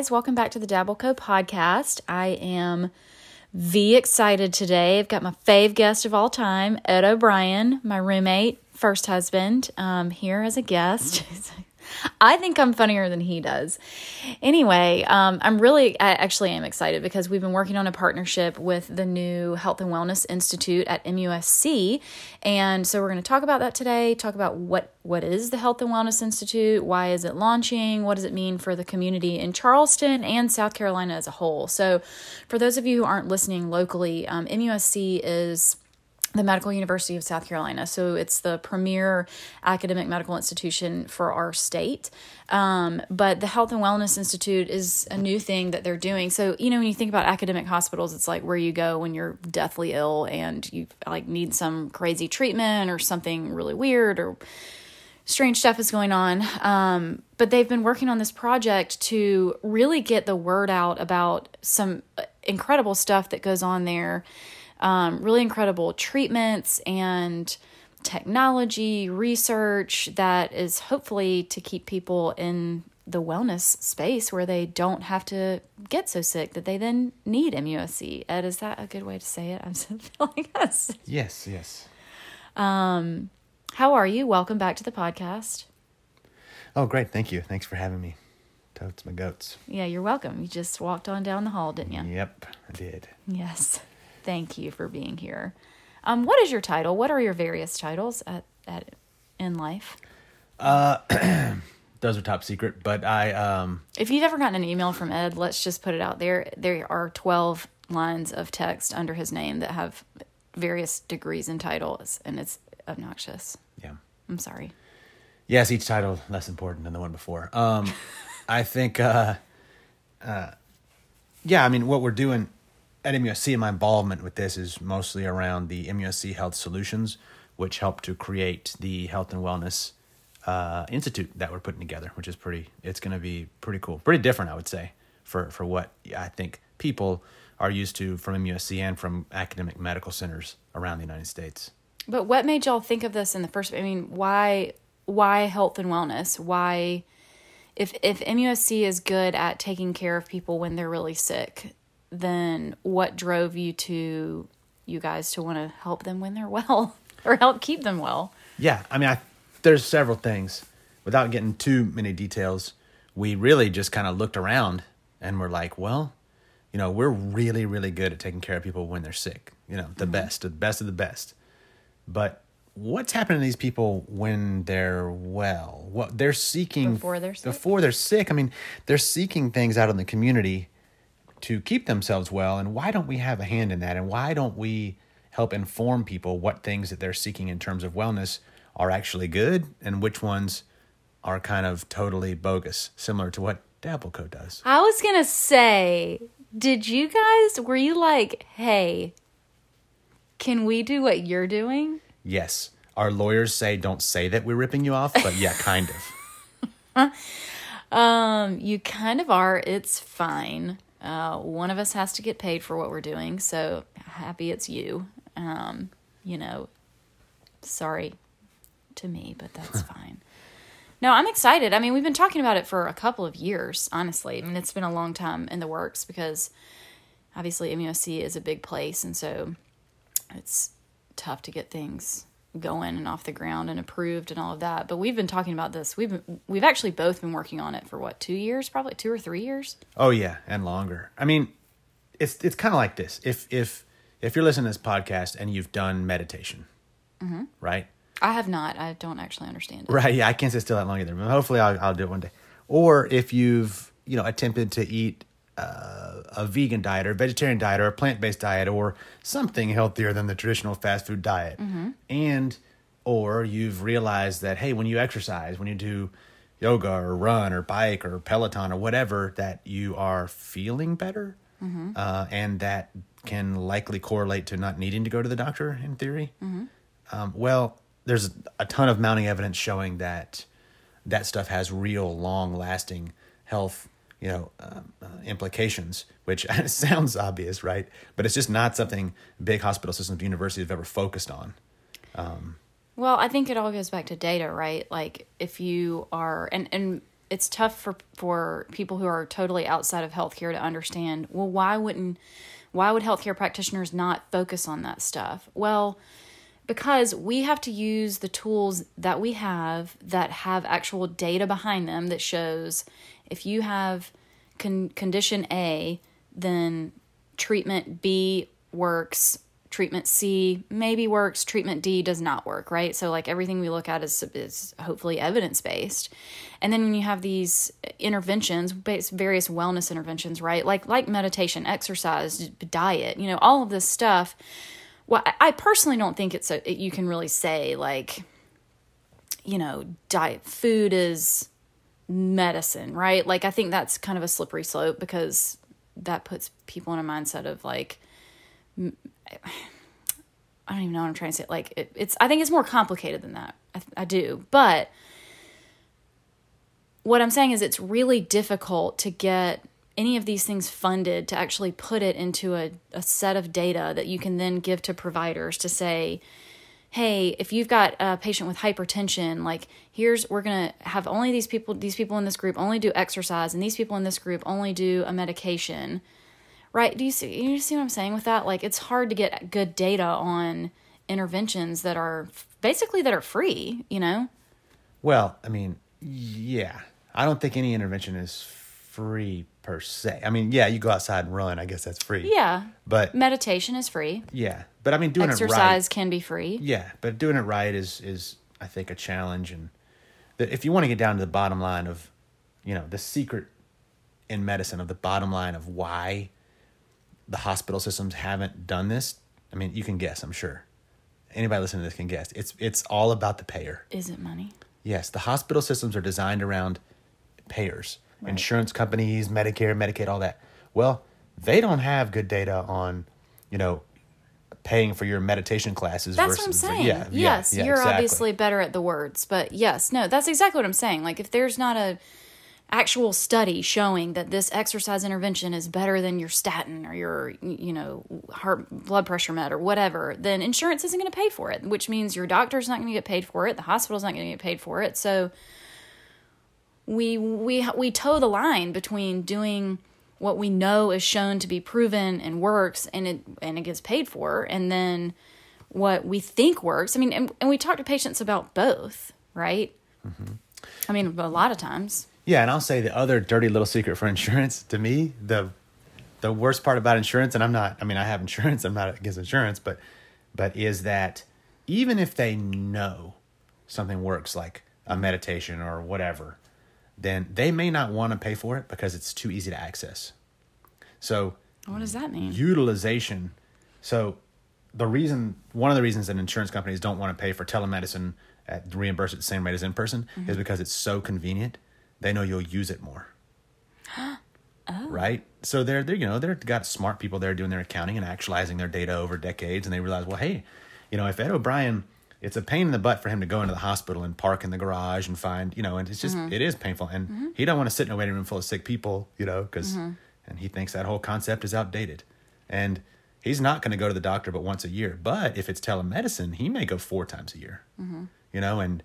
Guys, welcome back to the Dabble Co podcast. I am V excited today. I've got my fave guest of all time, Ed O'Brien, my roommate, first husband, um, here as a guest. I think I'm funnier than he does. Anyway, um, I'm really, I actually am excited because we've been working on a partnership with the new Health and Wellness Institute at MUSC, and so we're going to talk about that today. Talk about what what is the Health and Wellness Institute, why is it launching, what does it mean for the community in Charleston and South Carolina as a whole. So, for those of you who aren't listening locally, um, MUSC is the Medical University of South Carolina. So it's the premier academic medical institution for our state. Um, but the Health and Wellness Institute is a new thing that they're doing. So, you know, when you think about academic hospitals, it's like where you go when you're deathly ill and you like need some crazy treatment or something really weird or strange stuff is going on. Um, but they've been working on this project to really get the word out about some incredible stuff that goes on there um, really incredible treatments and technology research that is hopefully to keep people in the wellness space where they don't have to get so sick that they then need MUSC. Ed, is that a good way to say it? I'm so feeling us. Yes, yes. Um, how are you? Welcome back to the podcast. Oh, great. Thank you. Thanks for having me. Totes my goats. Yeah, you're welcome. You just walked on down the hall, didn't you? Yep, I did. Yes. Thank you for being here. Um, what is your title? What are your various titles at, at in life? Uh, Those are top secret, but I um If you've ever gotten an email from Ed, let's just put it out there. There are 12 lines of text under his name that have various degrees and titles, and it's obnoxious. yeah. I'm sorry. Yes, each title less important than the one before. Um I think uh uh yeah, I mean what we're doing at MUSC and my involvement with this is mostly around the MUSC Health Solutions, which helped to create the Health and Wellness uh, Institute that we're putting together, which is pretty. It's going to be pretty cool, pretty different, I would say, for for what I think people are used to from MUSC and from academic medical centers around the United States. But what made y'all think of this in the first? I mean, why why health and wellness? Why if if MUSC is good at taking care of people when they're really sick, then what drove you to you guys to want to help them when they're well or help keep them well? Yeah, I mean, I, there's several things. Without getting too many details, we really just kind of looked around and we're like, well, you know, we're really, really good at taking care of people when they're sick. You know, the mm-hmm. best, the best of the best. But what's happening to these people when they're well? What they're seeking Before they're sick? Before they're sick. I mean, they're seeking things out in the community to keep themselves well. And why don't we have a hand in that? And why don't we help inform people what things that they're seeking in terms of wellness are actually good and which ones are kind of totally bogus, similar to what Dabbleco does? I was going to say, did you guys were you like, "Hey, can we do what you're doing?" Yes. Our lawyers say don't say that we're ripping you off, but yeah, kind of. Um, you kind of are. It's fine. Uh, one of us has to get paid for what we're doing, so happy it's you. Um, you know, sorry to me, but that's fine. No, I'm excited. I mean, we've been talking about it for a couple of years, honestly. I mean, it's been a long time in the works because obviously MUSC is a big place, and so it's tough to get things going and off the ground and approved and all of that. But we've been talking about this. We've been, we've actually both been working on it for what two years, probably two or three years. Oh yeah, and longer. I mean, it's it's kind of like this. If if if you're listening to this podcast and you've done meditation, mm-hmm. right? I have not. I don't actually understand it. Right. Yeah, I can't sit still that long either. But hopefully, I'll, I'll do it one day. Or if you've you know attempted to eat uh, a vegan diet or a vegetarian diet or a plant based diet or something healthier than the traditional fast food diet, and or you've realized that hey, when you exercise, when you do yoga or run or bike or Peloton or whatever that you are feeling better, uh, and that can likely correlate to not needing to go to the doctor in theory. Um, well, there's a ton of mounting evidence showing that that stuff has real, long-lasting health, you know, um, uh, implications. Which sounds obvious, right? But it's just not something big hospital systems, universities have ever focused on. Well, I think it all goes back to data, right? Like if you are and and it's tough for for people who are totally outside of healthcare to understand, well, why wouldn't why would healthcare practitioners not focus on that stuff? Well, because we have to use the tools that we have that have actual data behind them that shows if you have con- condition A, then treatment B works, treatment C maybe works, treatment D does not work, right? So like everything we look at is is hopefully evidence based. And then when you have these interventions, various wellness interventions, right? Like like meditation, exercise, diet, you know, all of this stuff. Well, I- personally don't think it's a you can really say like you know, diet food is medicine, right? Like I think that's kind of a slippery slope because that puts people in a mindset of like I don't even know what I'm trying to say. Like it, it's I think it's more complicated than that. I, I do, but what I'm saying is it's really difficult to get any of these things funded to actually put it into a, a set of data that you can then give to providers to say, hey, if you've got a patient with hypertension, like here's we're gonna have only these people these people in this group only do exercise and these people in this group only do a medication. Right? Do you see you see what I'm saying with that? Like it's hard to get good data on interventions that are basically that are free, you know? Well, I mean, yeah. I don't think any intervention is free per se. I mean, yeah, you go outside and run. I guess that's free. Yeah. But Meditation is free. yeah, but I mean, doing it right. Exercise can be free. Yeah, but doing it right is is I think a challenge, and the, if you want to get down to the bottom line of, you know, the secret in medicine of the bottom line of why the hospital systems haven't done this, I mean, you can guess. I'm sure anybody listening to this can guess. It's it's all about the payer. Is it money? Yes, the hospital systems are designed around payers, insurance companies, Medicare, Medicaid, all that. Well, they don't have good data on, you know, paying for your meditation classes That's versus what I'm saying. yeah, yeah, yes, yeah, you're exactly. obviously better at the words, but yes, no, that's exactly what I'm saying. Like if there's not a actual study showing that this exercise intervention is better than your statin or your you know heart blood pressure med or whatever, then insurance isn't going to pay for it, which means your doctor's not going to get paid for it, the hospital's not going to get paid for it. So we we we toe the line between doing what we know is shown to be proven and works and it and it gets paid for and then what we think works. I mean and, and we talk to patients about both right? Mm-hmm. I mean a lot of times. Yeah, and I'll say the other dirty little secret for insurance to me, the the worst part about insurance, and I'm not I mean, I have insurance, I'm not against insurance, but but is that even if they know something works like a meditation or whatever, then they may not want to pay for it because it's too easy to access. So what does that mean utilization. So the reason, one of the reasons that insurance companies don't want to pay for telemedicine at reimburse at the same rate as in person mm-hmm. is because it's so convenient. They know you'll use it more. Oh. Right. So they're they're you know they're got smart people there doing their accounting and actualizing their data over decades, and they realize, well, hey, you know, if Ed O'Brien, it's a pain in the butt for him to go into the hospital and park in the garage and find, you know, and it's just mm-hmm. it is painful, and mm-hmm. he don't want to sit in a waiting room full of sick people, you know, because mm-hmm. and he thinks that whole concept is outdated, and he's not going to go to the doctor but once a year. But if it's telemedicine, he may go four times a year, you know, and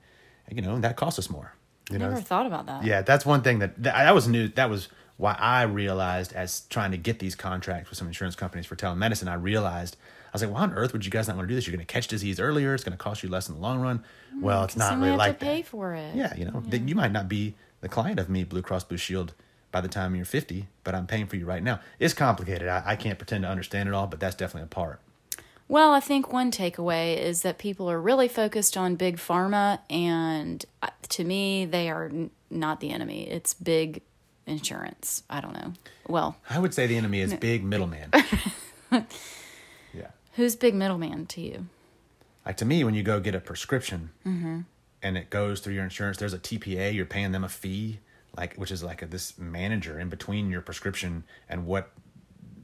you know that costs us more. You know, never thought about that yeah, that's one thing that that, that was new. That was why I realized as trying to get these contracts with some insurance companies for telemedicine. I realized I was like, why on earth would you guys not want to do this? You're going to catch disease earlier. It's going to cost you less in the long run. Well, it's not really like to pay that. for it Yeah, you know, that you might not be the client of me, Blue Cross Blue Shield, by the time you're 50, but I'm paying for you right now. It's complicated. I, I can't pretend to understand it all, but that's definitely a part. Well, I think one takeaway is that people are really focused on big pharma, and uh, to me, they are n- not the enemy. It's big insurance. I don't know. Well, I would say the enemy is big middleman. who's big middleman to you? Like to me, when you go get a prescription, mm-hmm. and it goes through your insurance, there's a TPA. You're paying them a fee, like which is like a, this manager in between your prescription and what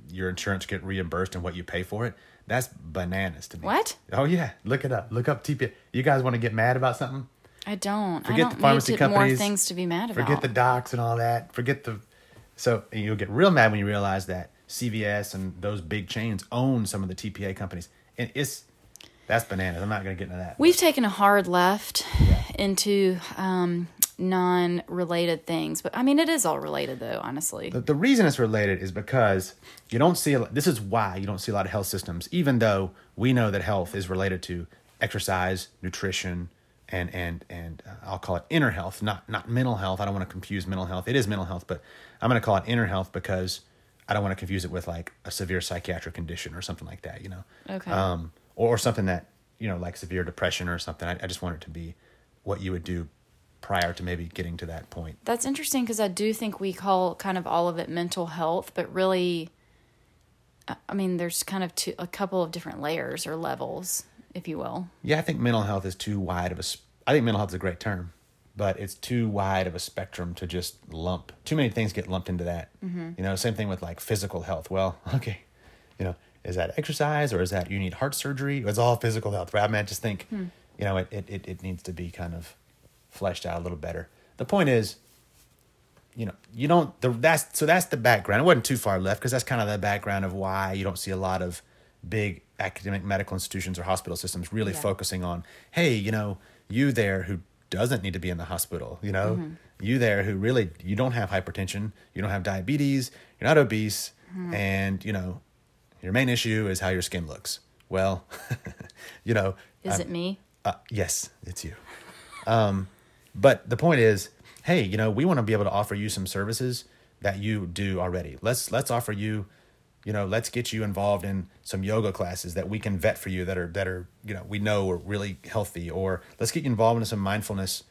your insurance get reimbursed and what you pay for it. That's bananas to me. What? Oh yeah, look it up. Look up TPA. You guys want to get mad about something? I don't. Forget I don't pharmacy need to, more companies. things to be mad about. Forget the docs and all that. Forget the. So you'll get real mad when you realize that CVS and those big chains own some of the TPA companies, and it's that's bananas. I'm not going to get into that. We've taken a hard left into um, non-related things, but I mean, it is all related, though. Honestly, The, the reason it's related is because you don't see a this is why you don't see a lot of health systems, even though we know that health is related to exercise, nutrition, and and and uh, I'll call it inner health, not not mental health. I don't want to confuse mental health. It is mental health, but I'm going to call it inner health because I don't want to confuse it with like a severe psychiatric condition or something like that. You know, Okay. um, or, or something that you know like severe depression or something. I, I just want it to be what you would do prior to maybe getting to that point. that's interesting because I do think we call kind of all of it mental health, but really, I- mean, there's kind of two, a couple of different layers or levels, if you will. Yeah, I think mental health is too wide of a. sp- I think mental health is a great term, but it's too wide of a spectrum to just lump. Too many things get lumped into that. Mm-hmm. You know, same thing with like physical health. Well, okay, you know, is that exercise or is that you need heart surgery? It's all physical health, right? I mean, I just think, hmm. you know, it, it, it, it needs to be kind of fleshed out a little better. The point is, you know, you don't. The, that's so that's the background. It wasn't too far left because that's kind of the background of why you don't see a lot of big academic medical institutions or hospital systems really Yeah. focusing on, hey, you know, you there who doesn't need to be in the hospital, you know, you there who really you don't have hypertension, you don't have diabetes, you're not obese, and you know, your main issue is how your skin looks. Well, you know, Is I'm- it me? uh, yes, it's you. Um, but the point is, hey, you know, we want to be able to offer you some services that you do already. Let's let's offer you, you know, let's get you involved in some yoga classes that we can vet for you that are that are you know we know are really healthy, or let's get you involved in some mindfulness,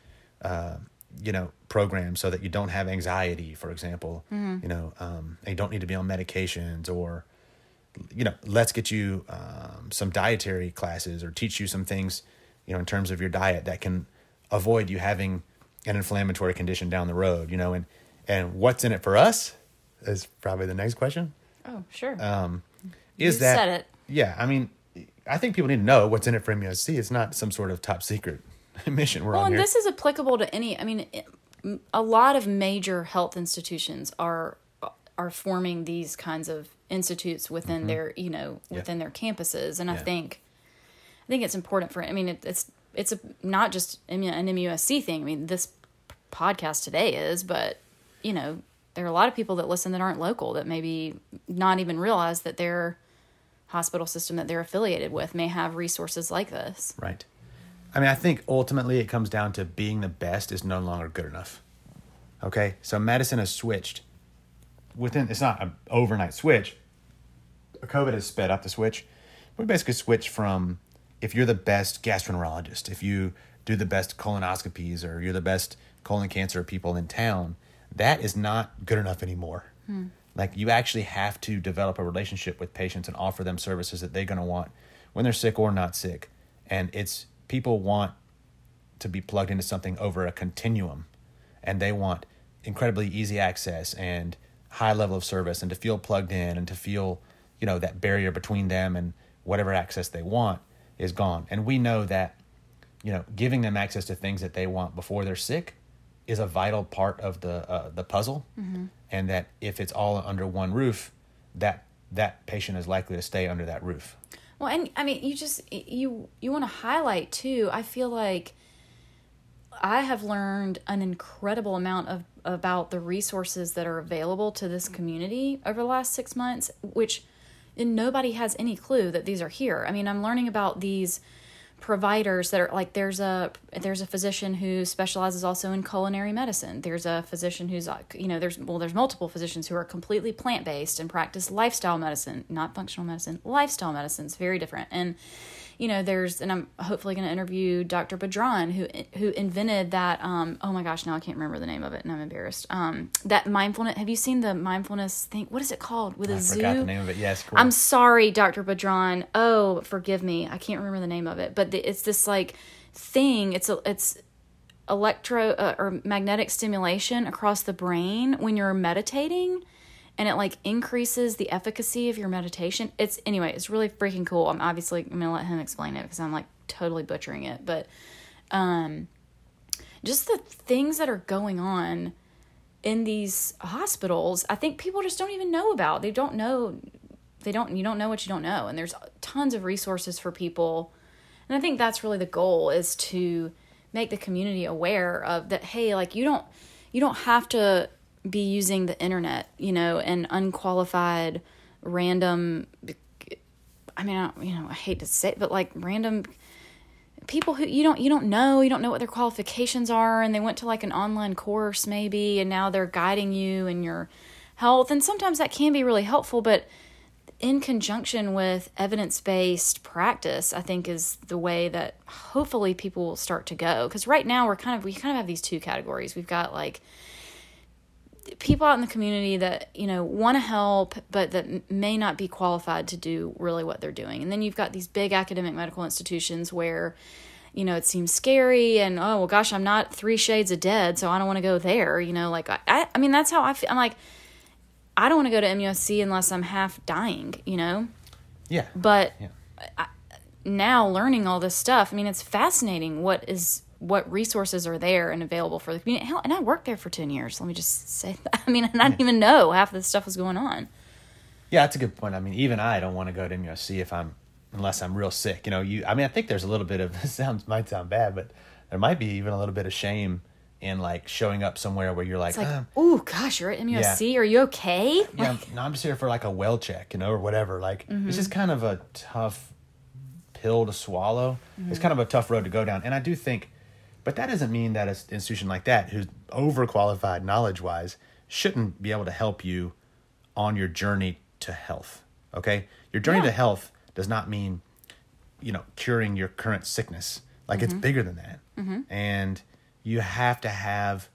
uh, you know, programs so that you don't have anxiety, for example. You know, um, and you don't need to be on medications or you know, let's get you um, some dietary classes or teach you some things, you know, in terms of your diet that can avoid you having an inflammatory condition down the road, you know, and and what's in it for us is probably the next question. Oh, sure. Um, is You that said it. Yeah, I mean, I think people need to know what's in it for MUSC. It's not some sort of top secret mission we're Well, on and here. this is applicable to any. I mean, a lot of major health institutions are are forming these kinds of institutes within their, you know, within their campuses, and I Mm-hmm. Think, I think it's important for. I mean, it, it's it's a, not just an MUSC thing. I mean, this podcast today is, but you know, there are a lot of people that listen that aren't local that maybe not even realize that their hospital system that they're affiliated with may have resources like this. Right. I mean, I think ultimately it comes down to being the best is no longer good enough. Okay? So medicine has switched within, it's not an overnight switch. COVID has sped up the switch. We basically switched from if you're the best gastroenterologist, if you do the best colonoscopies, or you're the best colon cancer people in town, that is not good enough anymore. Hmm. Like you actually have to develop a relationship with patients and offer them services that they're going to want when they're sick or not sick. And it's people want to be plugged into something over a continuum and they want incredibly easy access and high level of service and to feel plugged in and to feel you know that barrier between them and whatever access they want is gone and we know that you know giving them access to things that they want before they're sick is a vital part of the uh, the puzzle and that if it's all under one roof that that patient is likely to stay under that roof Well, and I mean, you just you you want to highlight too. I feel like I have learned an incredible amount of about the resources that are available to this community over the last six months, which and nobody has any clue that these are here. I mean, I'm learning about these providers that are like there's a there's a physician who specializes also in culinary medicine. There's a physician who's you know there's well there's multiple physicians who are completely plant-based and practice lifestyle medicine not functional medicine lifestyle medicine is very different. And you know there's and i'm hopefully going to interview dr badran who who invented that um oh my gosh now i can't remember the name of it and i'm embarrassed um that mindfulness have you seen the mindfulness thing what is it called with a i zoo forgot the name of it yes correct. I'm sorry, Dr. Badran. Oh, forgive me. I can't remember the name of it, but the, it's this like thing. It's a, it's electro uh, or magnetic stimulation across the brain when you're meditating and it like increases the efficacy of your meditation. It's anyway, it's really freaking cool. I'm obviously I'm gonna let him explain it because I'm like totally butchering it, but um, just the things that are going on in these hospitals, I think people just don't even know about. They don't know. They don't. You don't know what you don't know, and there's tons of resources for people. And I think that's really the goal is to make the community aware of that. Hey, like you don't you don't have to be using the internet, you know, and unqualified random I mean, I, you know, I hate to say it, but like random people who you don't you don't know, you don't know what their qualifications are and they went to like an online course maybe and now they're guiding you in your health and sometimes that can be really helpful, but in conjunction with evidence-based practice, I think is the way that hopefully people will start to go because right now we're kind of we kind of have these two categories. We've got like people out in the community that you know want to help but that may not be qualified to do really what they're doing and then you've got these big academic medical institutions where you know it seems scary and oh well gosh i'm not three shades of dead so i don't want to go there you know like i i mean that's how i feel i'm like i don't want to go to musc unless i'm half dying you know Yeah. but Yeah. I, now learning all this stuff i mean it's fascinating what is what resources are there and available for the community Hell, and i worked there for 10 years let me just say that i mean i didn't even know half of this stuff was going on Yeah, that's a good point. I mean, even I don't want to go to MUSC if I'm unless I'm real sick. You know, you. I mean, I think there's a little bit of this sounds might sound bad, but there might be even a little bit of shame in like showing up somewhere where you're like, like "Uh, oh gosh you're at musc are you okay yeah, no, I'm just here for like a well check, you know, or whatever. Like Mm-hmm. it's just kind of a tough pill to swallow. Mm-hmm. It's kind of a tough road to go down. And I do think, but that doesn't mean that an institution like that, who's overqualified knowledge wise, shouldn't be able to help you on your journey to health. Okay, your journey Yeah. to health does not mean, you know, curing your current sickness. Like it's mm-hmm. bigger than that, mm-hmm. and you have to have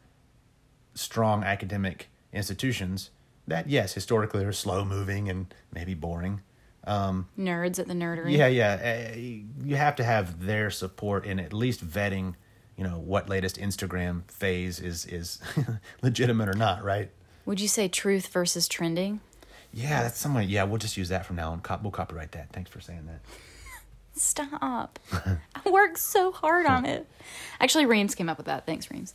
strong academic institutions that yes historically are slow moving and maybe boring um, nerds at the nerdery yeah yeah uh, you have to have their support in at least vetting you know what latest instagram phase is is legitimate or not right? Would you say truth versus trending? Yeah that's somewhere yeah we'll just use that from now on. Cop- we'll copyright that. Thanks for saying that. Stop. I worked so hard on it. Actually reams came up with that. Thanks reams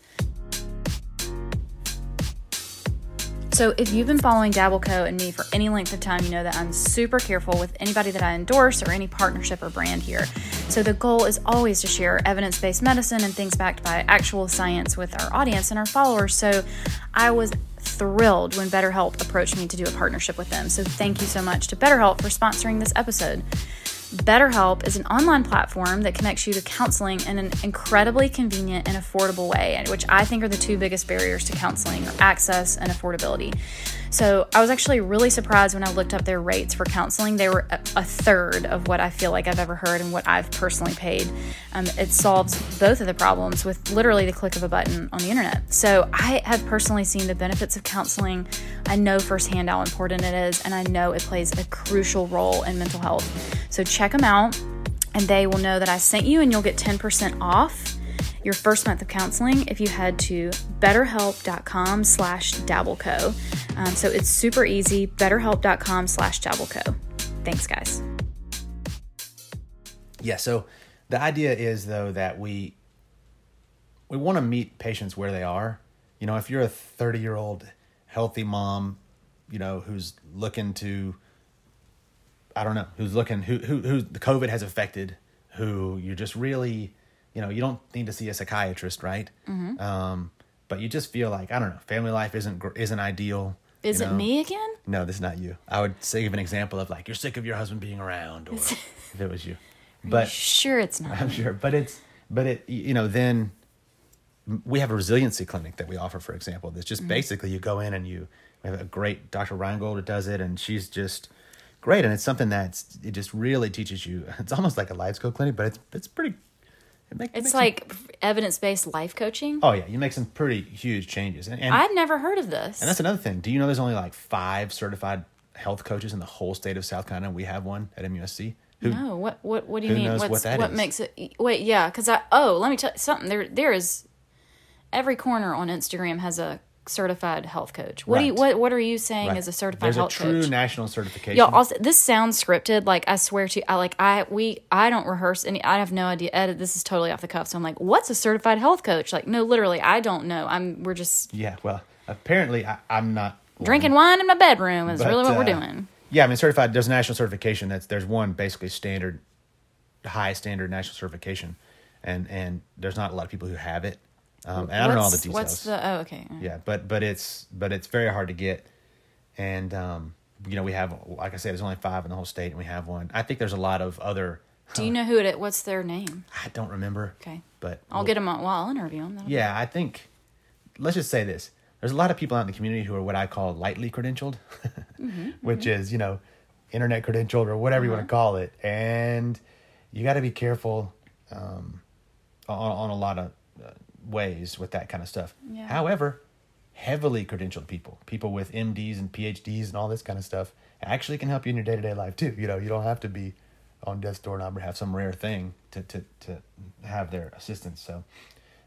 So, if you've been following Dabbleco and me for any length of time, you know that I'm super careful with anybody that I endorse or any partnership or brand here. So, the goal is always to share evidence based medicine and things backed by actual science with our audience and our followers. So, I was thrilled when BetterHelp approached me to do a partnership with them. So, thank you so much to BetterHelp for sponsoring this episode. BetterHelp is an online platform that connects you to counseling in an incredibly convenient and affordable way, which I think are the two biggest barriers to counseling access and affordability. So I was actually really surprised when I looked up their rates for counseling. They were a, third of what I feel like I've ever heard and what I've personally paid. Um, it solves both of the problems with literally the click of a button on the internet. So I have personally seen the benefits of counseling. I know firsthand how important it is, and I know it plays a crucial role in mental health. So check them out, and they will know that I sent you, and you'll get 10% off your first month of counseling if you head to betterhelp.com slash dabbleco. Um, so it's super easy, betterhelp.com slash dabbleco. Thanks, guys. Yeah. So the idea is though that we we want to meet patients where they are. You know, if you're a 30 year old healthy mom, you know, who's looking to, I don't know, who's looking who who who the COVID has affected, who you're just really, you know, you don't need to see a psychiatrist, right? Um, but you just feel like I don't know, family life isn't isn't ideal. Is you it me again? No, this is not you. I would say give an example of like you're sick of your husband being around, or if it was you. But sure, it's not. I'm sure, but it's but it you know then we have a resiliency clinic that we offer, for example. That's just basically you go in and you we have a great Dr. Reingold who does it, and she's just great, and it's something that's it just really teaches you. It's almost like a life skill clinic, but it's it's pretty. It make, It's like evidence based life coaching. oh yeah, you make some pretty huge changes, and and, I've never heard of this. and that's another thing. Do you know there's only like five certified health coaches in the whole state of South Carolina? We have one at MUSC. Who no, what what what do you who mean? knows What's, what that is? makes it? Wait, yeah, because I oh, let me tell you something. There there is every corner on Instagram has a certified health coach. What do you what what are you saying Right. as a certified There's a health true coach? national certification. Y'all, also, this sounds scripted. Like I swear to, I like I we I don't rehearse any. I have no idea. Edit. This is totally off the cuff. So I'm like, what's a certified health coach? Like, no, literally, I don't know. I'm we're just yeah, well, apparently I, I'm not one. drinking wine in my bedroom. Is But, really what we're uh, doing. Yeah, I mean, certified. There's national certification. That's there's one basically standard, high standard national certification, and and there's not a lot of people who have it. Um, and I don't know all the details. What's the? Oh, okay. yeah, but but it's but it's very hard to get, and um, you know we have like I said, there's only five in the whole state, and we have one. I think there's a lot of other. Do you know who it? is? What's their name? I don't remember. Okay. but I'll get them on. Well, I'll interview them. Yeah, I think. Let's just say this: there's a lot of people out in the community who are what I call lightly credentialed, which is you know, internet credentialed or whatever you want to call it, and you got to be careful um, on, on a lot of uh, ways with that kind of stuff. Yeah. However, heavily credentialed people, people with MDs and PhDs and all this kind of stuff, actually can help you in your day to day life too. You know, you don't have to be on death's doorknob or have some rare thing to, to, to have their assistance. So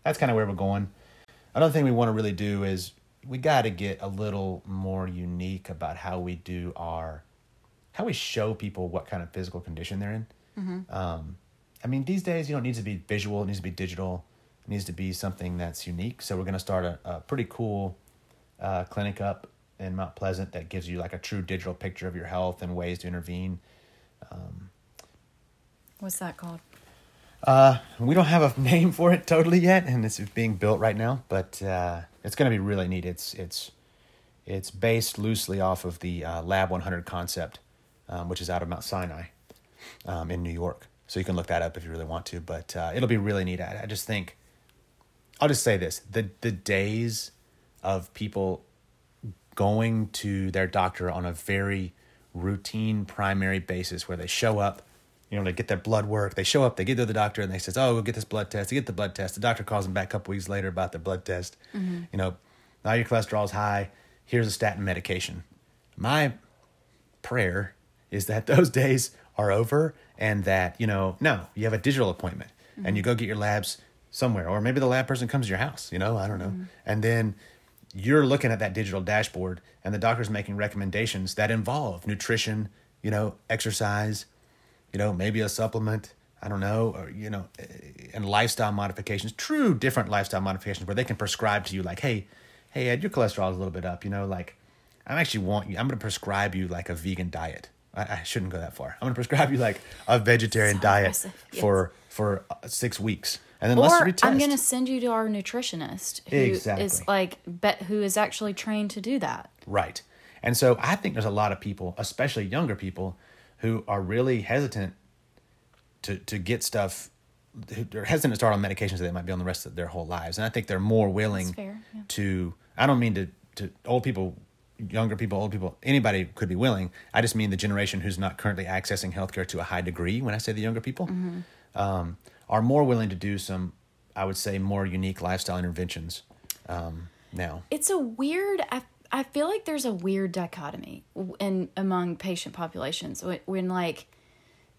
that's kind of where we're going. Another thing we want to really do is we got to get a little more unique about how we do our, how we show people what kind of physical condition they're in. Um, I mean, these days, you know, it needs to be visual, it needs to be digital, it needs to be something that's unique. So we're going to start a, a pretty cool uh, clinic up in Mount Pleasant that gives you like a true digital picture of your health and ways to intervene. What's that called? Uh, we don't have a name for it totally yet, and it's being built right now. But uh, it's going to be really neat. It's it's it's based loosely off of the uh, Lab 100 concept, um, which is out of Mount Sinai um, in New York. So you can look that up if you really want to. But uh, it'll be really neat. I, I just think I'll just say this: the the days of people going to their doctor on a very routine primary basis where they show up you know they get their blood work they show up they get to the doctor and they says oh go get this blood test. They get the blood test. The doctor calls them back a couple weeks later about their blood test. Mm-hmm. You know now your cholesterol's high. Here's a statin medication. My prayer is that those days are over and that you know no you have a digital appointment and mm-hmm. you go get your labs somewhere or maybe the lab person comes to your house you know i don't know. And then you're looking at that digital dashboard and the doctor's making recommendations that involve nutrition you know exercise you know maybe a supplement i don't know or you know eh, and lifestyle modifications true different lifestyle modifications where they can prescribe to you like hey hey ed your cholesterol is a little bit up you know like i actually want you i'm going to prescribe you like a vegan diet. I, I shouldn't go that far. I'm going to prescribe you like a vegetarian So diet yes. for for uh, six weeks and then let's Or retest I'm going to send you to our nutritionist who is Exactly. like bet who is actually trained to do that. Right. And so I think there's a lot of people, especially younger people, who are really hesitant to to get stuff they're hesitant to start on medications that they might be on the rest of their whole lives. And I think they're more willing fair, yeah. to I don't mean to to old people younger people, old people, anybody could be willing. I just mean the generation who's not currently accessing healthcare to a high degree. When I say the younger people, um, are more willing to do some, I would say, more unique lifestyle interventions um, now. It's a weird. I I feel like there's a weird dichotomy in among patient populations when, when like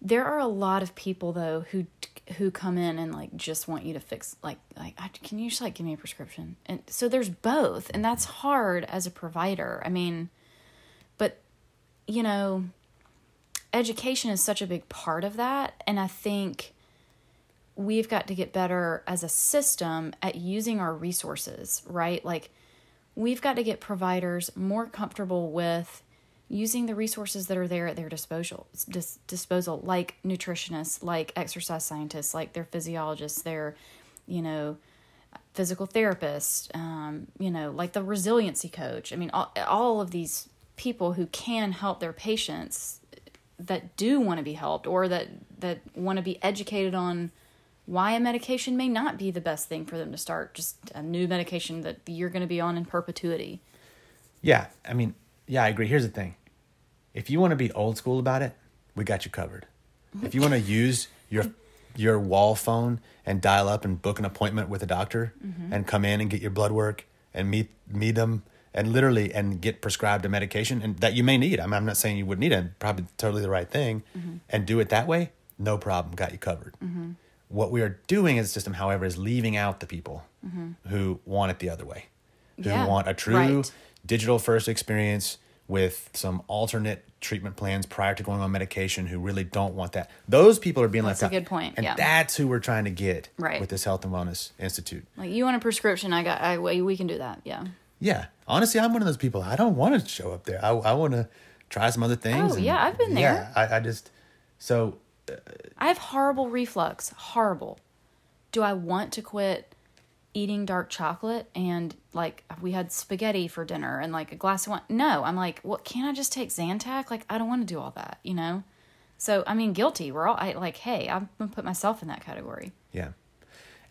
there are a lot of people though who who come in and like just want you to fix like like can you just like give me a prescription and so there's both and that's hard as a provider. I mean, but you know, education is such a big part of that and I think we've got to get better as a system at using our resources, right? Like, we've got to get providers more comfortable with using the resources that are there at their disposal, dis- disposal, like nutritionists, like exercise scientists, like their physiologists, their, you know, physical therapists, um, you know, like the resiliency coach. I mean, all, all of these people who can help their patients that do want to be helped or that that want to be educated on why a medication may not be the best thing for them to start just a new medication that you're going to be on in perpetuity Yeah, I mean, yeah, I agree. Here's the thing: if you want to be old school about it, we got you covered. If you want to use your your wall phone and dial up and book an appointment with a doctor mm-hmm. and come in and get your blood work and meet meet them and literally and get prescribed a medication and that you may need. I mean, I'm not saying you would need it, probably totally the right thing, mm-hmm. and do it that way, no problem, got you covered. Mm-hmm. What we are doing as a system, however, is leaving out the people Mm-hmm. who want it the other way, who Yeah, want a true right. digital first experience with some alternate treatment plans prior to going on medication who really don't want that. Those people are being That's left a out. good point, And yeah. that's who we're trying to get Right. with this Health and Wellness Institute. Like you want a prescription, I got. I we we can do that. Yeah. Yeah. Honestly, I'm one of those people. I don't want to show up there. I, I want to try some other things. Oh, yeah, I've been there. Yeah, I, I just, so I have horrible reflux. Horrible. Do I want to quit eating dark chocolate and like we had spaghetti for dinner and like a glass of wine? No, I'm like, what? Can't I just take Zantac? Like I don't want to do all that, you know. So I mean, guilty. We're all I, like, hey, I'm gonna put myself in that category. Yeah.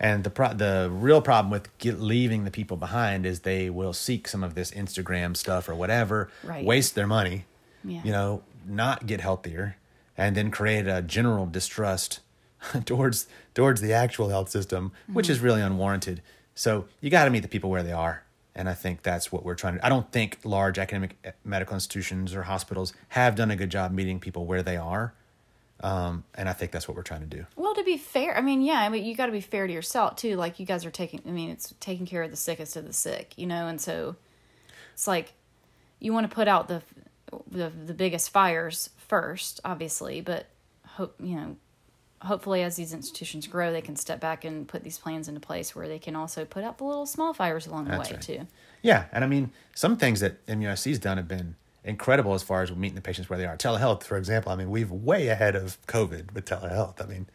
And the pro- the real problem with leaving the people behind is they will seek some of this Instagram stuff or whatever, Right. waste their money, Yeah. you know, not get healthier, and then create a general distrust towards towards the actual health system, which is really unwarranted. So you got to meet the people where they are, and I think that's what we're trying to. I don't think large academic eh, medical institutions or hospitals have done a good job meeting people where they are, um, and I think that's what we're trying to do. Well, to be fair, I mean, yeah, I mean, you got to be fair to yourself too. Like you guys are taking, I mean, it's taking care of the sickest of the sick, you know, and so it's like you want to put out the the the biggest fires first, obviously, but hope you know, hopefully as these institutions grow, they can step back and put these plans into place where they can also put out the little small fires along the way right. too. Yeah, and I mean, some things that MUSC's done have been incredible as far as meeting the patients where they are. Telehealth, for example, I mean, we've way ahead of COVID with telehealth. I mean,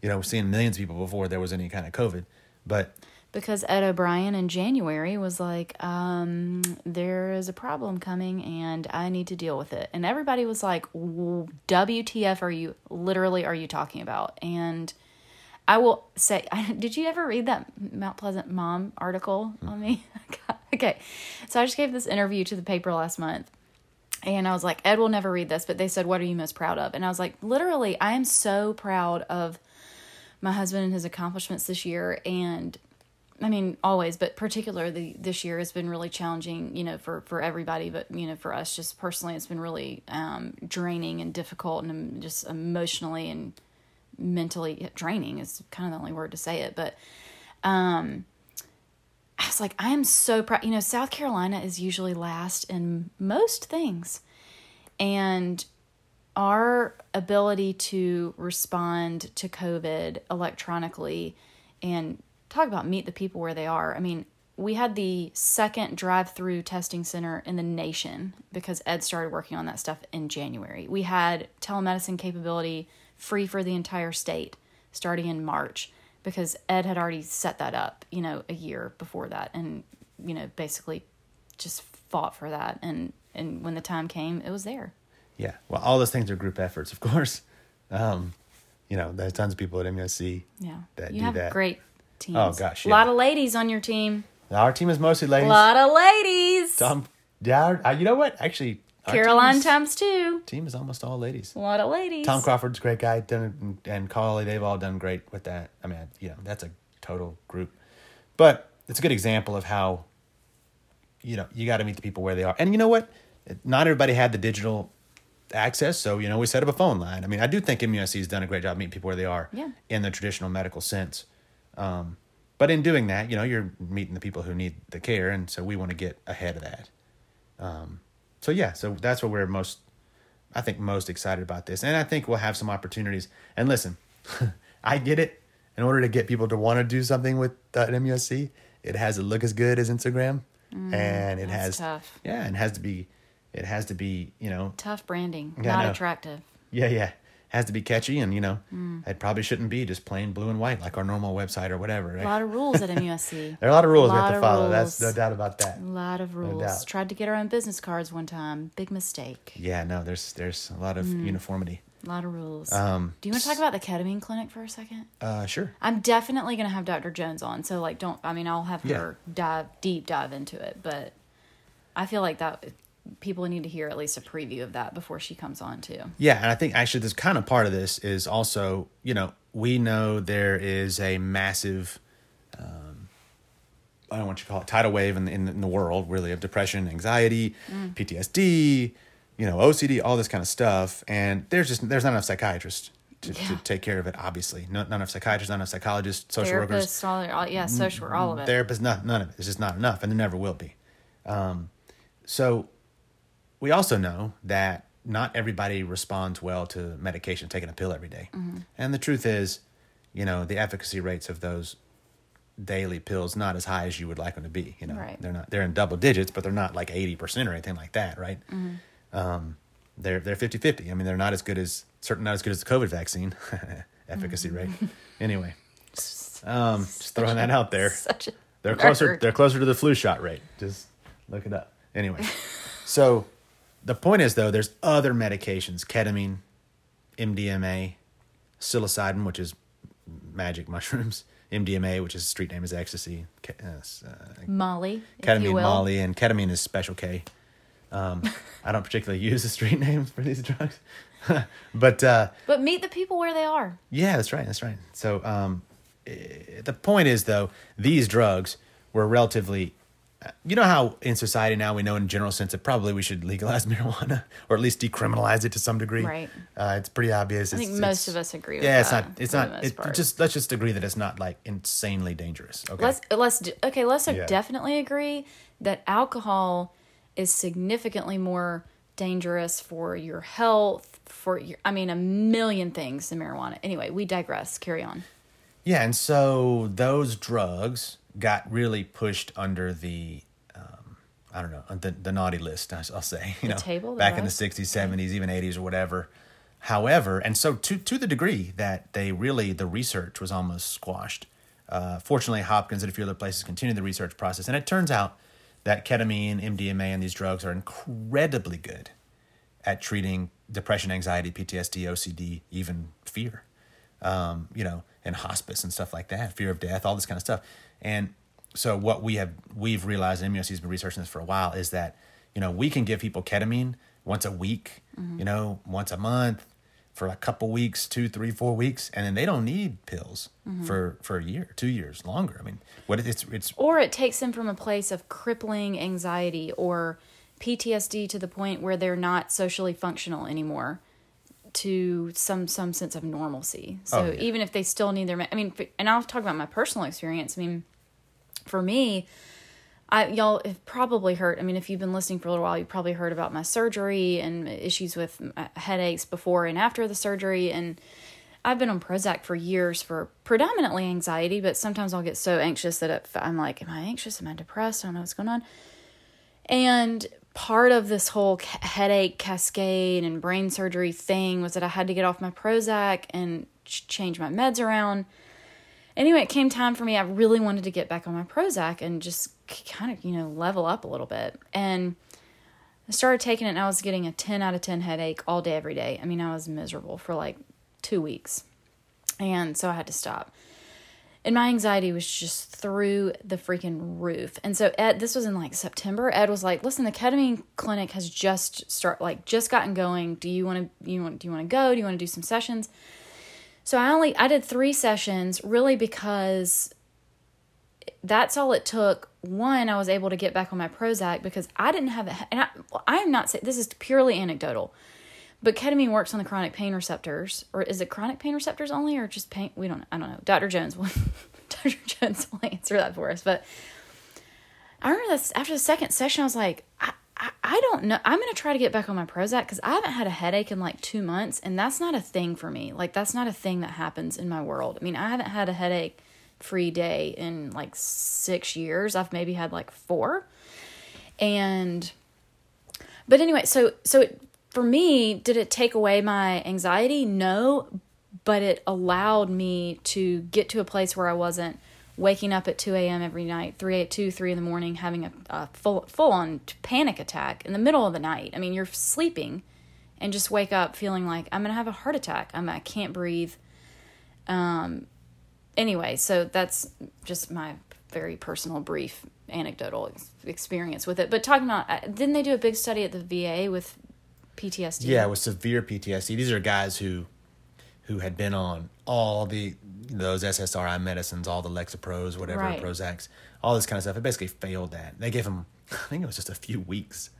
you know, we're seeing millions of people before there was any kind of COVID, but because Ed O'Brien in January was like, um, there is a problem coming and I need to deal with it. And everybody was like, WTF are you, literally, are you talking about? And I will say, did you ever read that Mount Pleasant mom article on me? okay. So I just gave this interview to the paper last month. And I was like, Ed will never read this, but they said, What are you most proud of? And I was like, Literally, I am so proud of my husband and his accomplishments this year. And I mean, always, but particularly this year has been really challenging, you know, for, for everybody, but, you know, for us just personally, it's been really um, draining and difficult and um, just emotionally and mentally draining is kind of the only word to say it. But um, I was like, I am so proud. You know, South Carolina is usually last in most things. And our ability to respond to COVID electronically and talk about meet the people where they are. I mean, we had the second drive through testing center in the nation because Ed started working on that stuff in January. We had telemedicine capability free for the entire state starting in March because Ed had already set that up, you know, a year before that and, you know, basically just fought for that and and when the time came, it was there. yeah, well, all those things are group efforts, of course. Um, you know, there's tons of people at MUSC Yeah. that you do have that. great teams. Oh, gosh, A lot of ladies on your team. Our team is mostly ladies. A lot of ladies. Tom, yeah, uh, you know what? Actually, Caroline times two. team is almost all ladies. A lot of ladies. Tom Crawford's a great guy, done and Carly, they've all done great with that. I mean, you know, that's a total group. But it's a good example of how, you know, you got to meet the people where they are. And you know what? Not everybody had the digital access, so you know, we set up a phone line. I mean, I do think MUSC has done a great job meeting people where they are Yeah. in the traditional medical sense. Um, but in doing that, you know, you're meeting the people who need the care, and so we want to get ahead of that. Um, so yeah, so that's what we're most, I think, most excited about this, and I think we'll have some opportunities. And listen, I get it. In order to get people to want to do something with uh, MUSC, it has to look as good as Instagram, and it Mm, has tough. yeah, and it has to be, it has to be, you know, Tough branding. Yeah, not know. attractive. yeah, yeah, has to be catchy, and you know, Mm. it probably shouldn't be just plain blue and white like our normal website or whatever. Right? A lot of rules at MUSC. there are a lot of rules we have to follow. That's no doubt about that. A lot of rules. doubt. Tried to get our own business cards one time. Big mistake. Yeah, no, there's there's a lot of Mm. uniformity. A lot of rules. Um, Do you want to talk about the ketamine clinic for a second? Uh, sure. I'm definitely going to have Dr. Jones on. So, like, don't, I mean, I'll have Yeah. her dive, deep dive into it. But I feel like that people need to hear at least a preview of that before she comes on, too. Yeah, and I think actually this kind of part of this is also, you know, we know there is a massive, um, I don't what you call it, tidal wave in the, in the world, really, of depression, anxiety, PTSD, you know, OCD, all this kind of stuff, and there's just there's not enough psychiatrists to, Yeah. to take care of it. Obviously, not, enough psychiatrists, not enough psychologists, social workers, Therapists, all, all, yeah, social, all of it. therapists. Not none of it. It's just not enough, and there never will be. Um, so we also know that not everybody responds well to medication, taking a pill every day. Mm-hmm. And the truth is, you know, the efficacy rates of those daily pills not as high as you would like them to be. You know, Right. they're not they're in double digits, but they're not like eighty percent or anything like that, right? Mm-hmm. Um, they're they're 50-50. I mean, they're not as good as certainly not as good as the COVID vaccine efficacy rate. Anyway, um, just throwing that out there. They're closer. They're closer to the flu shot rate. Just look it up. Anyway, so the point is though, there's other medications: ketamine, MDMA, psilocybin, which is magic mushrooms, MDMA, which is street name is ecstasy, uh, uh, Molly, ketamine. Molly, and ketamine is Special K. Um, I don't particularly use the street names for these drugs, but uh, But meet the people where they are. yeah, that's right. That's right. So um, eh, the point is, though, these drugs were relatively. You know how in society now we know in general sense that probably we should legalize marijuana or at least decriminalize it to some degree. Right. Uh, it's pretty obvious. I It's- think most of us agree with Yeah, it's not. It's not. It, just let's just agree that it's not like insanely dangerous. Okay. Let's let's okay. Let's Yeah. definitely agree that alcohol is significantly more dangerous for your health. For your, I mean, a million things than marijuana. Anyway, we digress. Carry on. Yeah, and so those drugs got really pushed under the, um, I don't know, the, the naughty list. I'll say, you The know, table, back in the '60s, '70s, even '80s or whatever. However, and so to to the degree that they really the research was almost squashed. Uh, fortunately, Hopkins and a few other places continued the research process, and it turns out that ketamine, MDMA, and these drugs are incredibly good at treating depression, anxiety, PTSD, OCD, even fear, um, you know, and hospice and stuff like that, fear of death, all this kind of stuff. And so what we have we've realized, and MUSC has been researching this for a while, is that you know we can give people ketamine once a week, mm-hmm. you know, once a month for a couple weeks, two, three, four weeks, and then they don't need pills mm-hmm. for for a year, two years, longer. I mean, what it's it's Or it takes them from a place of crippling anxiety or PTSD to the point where they're not socially functional anymore to some some sense of normalcy. So Oh, yeah. even if they still need their, I mean, and I'll talk about my personal experience. I mean, for me, I y'all have probably heard. I mean, if you've been listening for a little while, you've probably heard about my surgery and issues with uh, headaches before and after the surgery. And I've been on Prozac for years for predominantly anxiety, but sometimes I'll get so anxious that it, I'm like, "Am I anxious? Am I depressed? I don't know what's going on." And part of this whole headache cascade and brain surgery thing was that I had to get off my Prozac and ch- change my meds around. Anyway, it came time for me. I really wanted to get back on my Prozac and just kind of, you know, level up a little bit. And I started taking it and I was getting a 10 out of 10 headache all day, every day. I mean, I was miserable for like two weeks. And so I had to stop. And my anxiety was just through the freaking roof. And so Ed, this was in like September. Ed was like, "Listen, the ketamine clinic has just start like just gotten going. Do you want to you want do you want to go? Do you want to do some sessions?" So I only I did 3 sessions really because that's all it took. One, I was able to get back on my Prozac because I didn't have it. And I, I am not saying this is purely anecdotal, but ketamine works on the chronic pain receptors, or is it chronic pain receptors only, or just pain? We don't. I don't know. Dr. Jones will. Dr. Jones will answer that for us. But I remember this after the second session, I was like, I, I, I don't know. I'm gonna try to get back on my Prozac because I haven't had a headache in like two months, and that's not a thing for me. Like that's not a thing that happens in my world. I mean, I haven't had a headache free day in like six years. I've maybe had like four, and but anyway, so so it, for me, did it take away my anxiety? No, but it allowed me to get to a place where I wasn't waking up at 2 a.m. every night, 3 at 2, 3 in the morning, having a, a full full on panic attack in the middle of the night. I mean, you're sleeping and just wake up feeling like I'm gonna have a heart attack. I'm I can't breathe. Um. Anyway, so that's just my very personal, brief, anecdotal ex- experience with it. But talking about, uh, didn't they do a big study at the VA with PTSD? Yeah, with severe PTSD. These are guys who who had been on all the those SSRI medicines, all the Lexapros, whatever, Right. Prozacs, all this kind of stuff. It basically failed that. They gave them, I think it was just a few weeks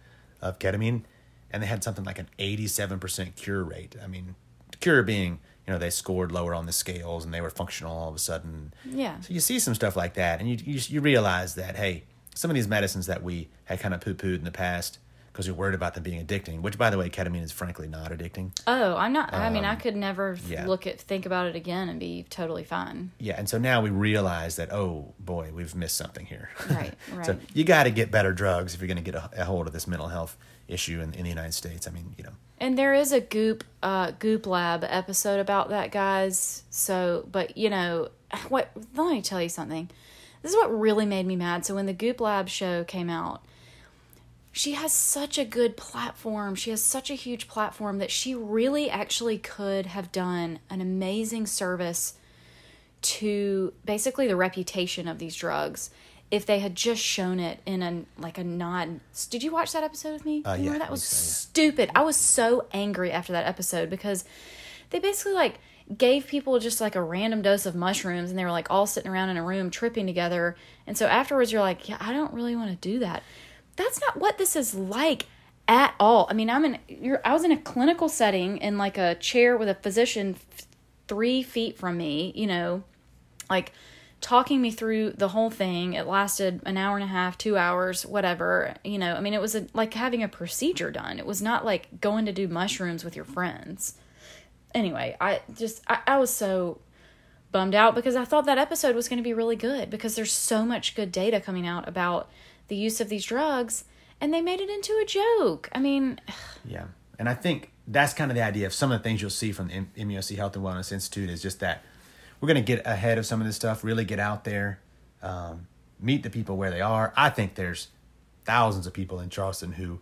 of ketamine, and they had something like an eighty-seven percent cure rate. I mean, cure being you know they scored lower on the scales and they were functional all of a sudden. Yeah. So you see some stuff like that, and you you, you realize that hey, some of these medicines that we had kind of poo pooed in the past because are worried about them being addicting. Which, by the way, ketamine is frankly not addicting. Oh, I'm not. I mean, I could never Um, yeah. look at think about it again and be totally fine. Yeah, and so now we realize that oh boy, we've missed something here. Right, right. so you got to get better drugs if you're going to get a, a hold of this mental health issue in, in the United States. I mean, you know, And there is a Goop uh, Goop Lab episode about that, guys. So, but you know what? Let me tell you something. This is what really made me mad. So when the Goop Lab show came out, she has such a good platform. She has such a huge platform that she really actually could have done an amazing service to basically the reputation of these drugs if they had just shown it in a like a non did you watch that episode with me? Uh, yeah, that was so, stupid. I was so angry after that episode because they basically like gave people just like a random dose of mushrooms and they were like all sitting around in a room tripping together. And so afterwards you're like yeah i don't really want to do that that's not what this is like at all i mean i'm in you're i was in a clinical setting in like a chair with a physician f- three feet from me you know like talking me through the whole thing. It lasted an hour and a half, two hours, whatever. You know, I mean, it was a, like having a procedure done. It was not like going to do mushrooms with your friends. Anyway, I just, I, I was so bummed out because I thought that episode was going to be really good because there's so much good data coming out about the use of these drugs and they made it into a joke. I mean, Yeah, and I think that's kind of the idea of some of the things you'll see from the MUSC Health and Wellness Institute is just that we're going to get ahead of some of this stuff, really get out there, um, meet the people where they are. I think there's thousands of people in Charleston who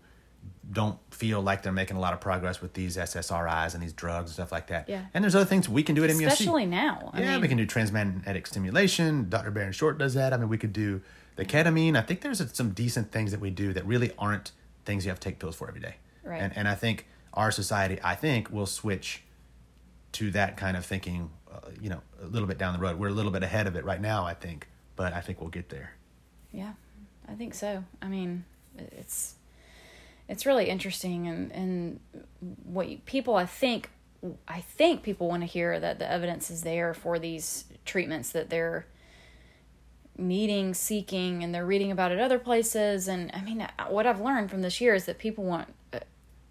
don't feel like they're making a lot of progress with these SSRIs and these drugs and stuff like that. Yeah. And there's other things we can do at MUSC. especially now. I yeah, mean, we can do transmagnetic stimulation. Dr. Baron Short does that. I mean, we could do the ketamine. I think there's some decent things that we do that really aren't things you have to take pills for every day. Right. And and I think our society, I think, will switch to that kind of thinking. Uh, you know, a little bit down the road. We're a little bit ahead of it right now, I think, but I think we'll get there. Yeah, I think so. I mean, it's it's really interesting, and and what you, people I think I think people want to hear that the evidence is there for these treatments that they're needing, seeking, and they're reading about it other places. And I mean, what I've learned from this year is that people want uh,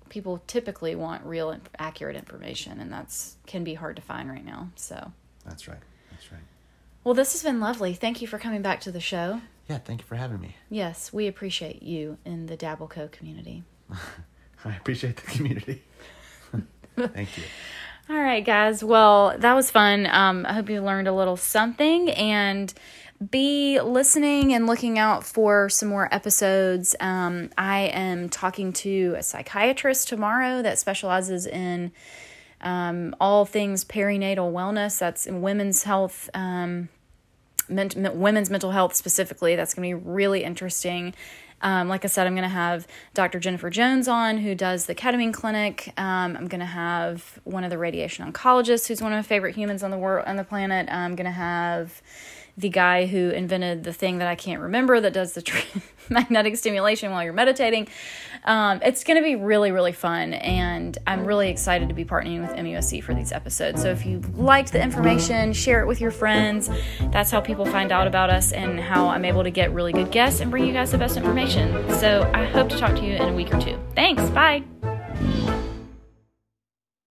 people typically want real and accurate information, and that's can be hard to find right now. So, That's right. That's right. well, this has been lovely. Thank you for coming back to the show. Yeah, thank you for having me. Yes, we appreciate you in the Dabble Co community. I appreciate the community. thank you. All right, guys. Well, that was fun. Um, I hope you learned a little something and be listening and looking out for some more episodes. Um, I am talking to a psychiatrist tomorrow that specializes in um, all things perinatal wellness. That's in women's health. Um, women's mental health specifically. That's going to be really interesting. Um, like I said, I'm going to have Dr. Jennifer Jones on, who does the ketamine clinic. Um, I'm going to have one of the radiation oncologists, who's one of my favorite humans on the world on the planet. I'm going to have the guy who invented the thing that I can't remember that does the tr- magnetic stimulation while you're meditating. Um, it's going to be really, really fun, and I'm really excited to be partnering with MUSC for these episodes. So if you liked the information, share it with your friends. That's how people find out about us and how I'm able to get really good guests and bring you guys the best information. So I hope to talk to you in a week or two. Thanks. Bye.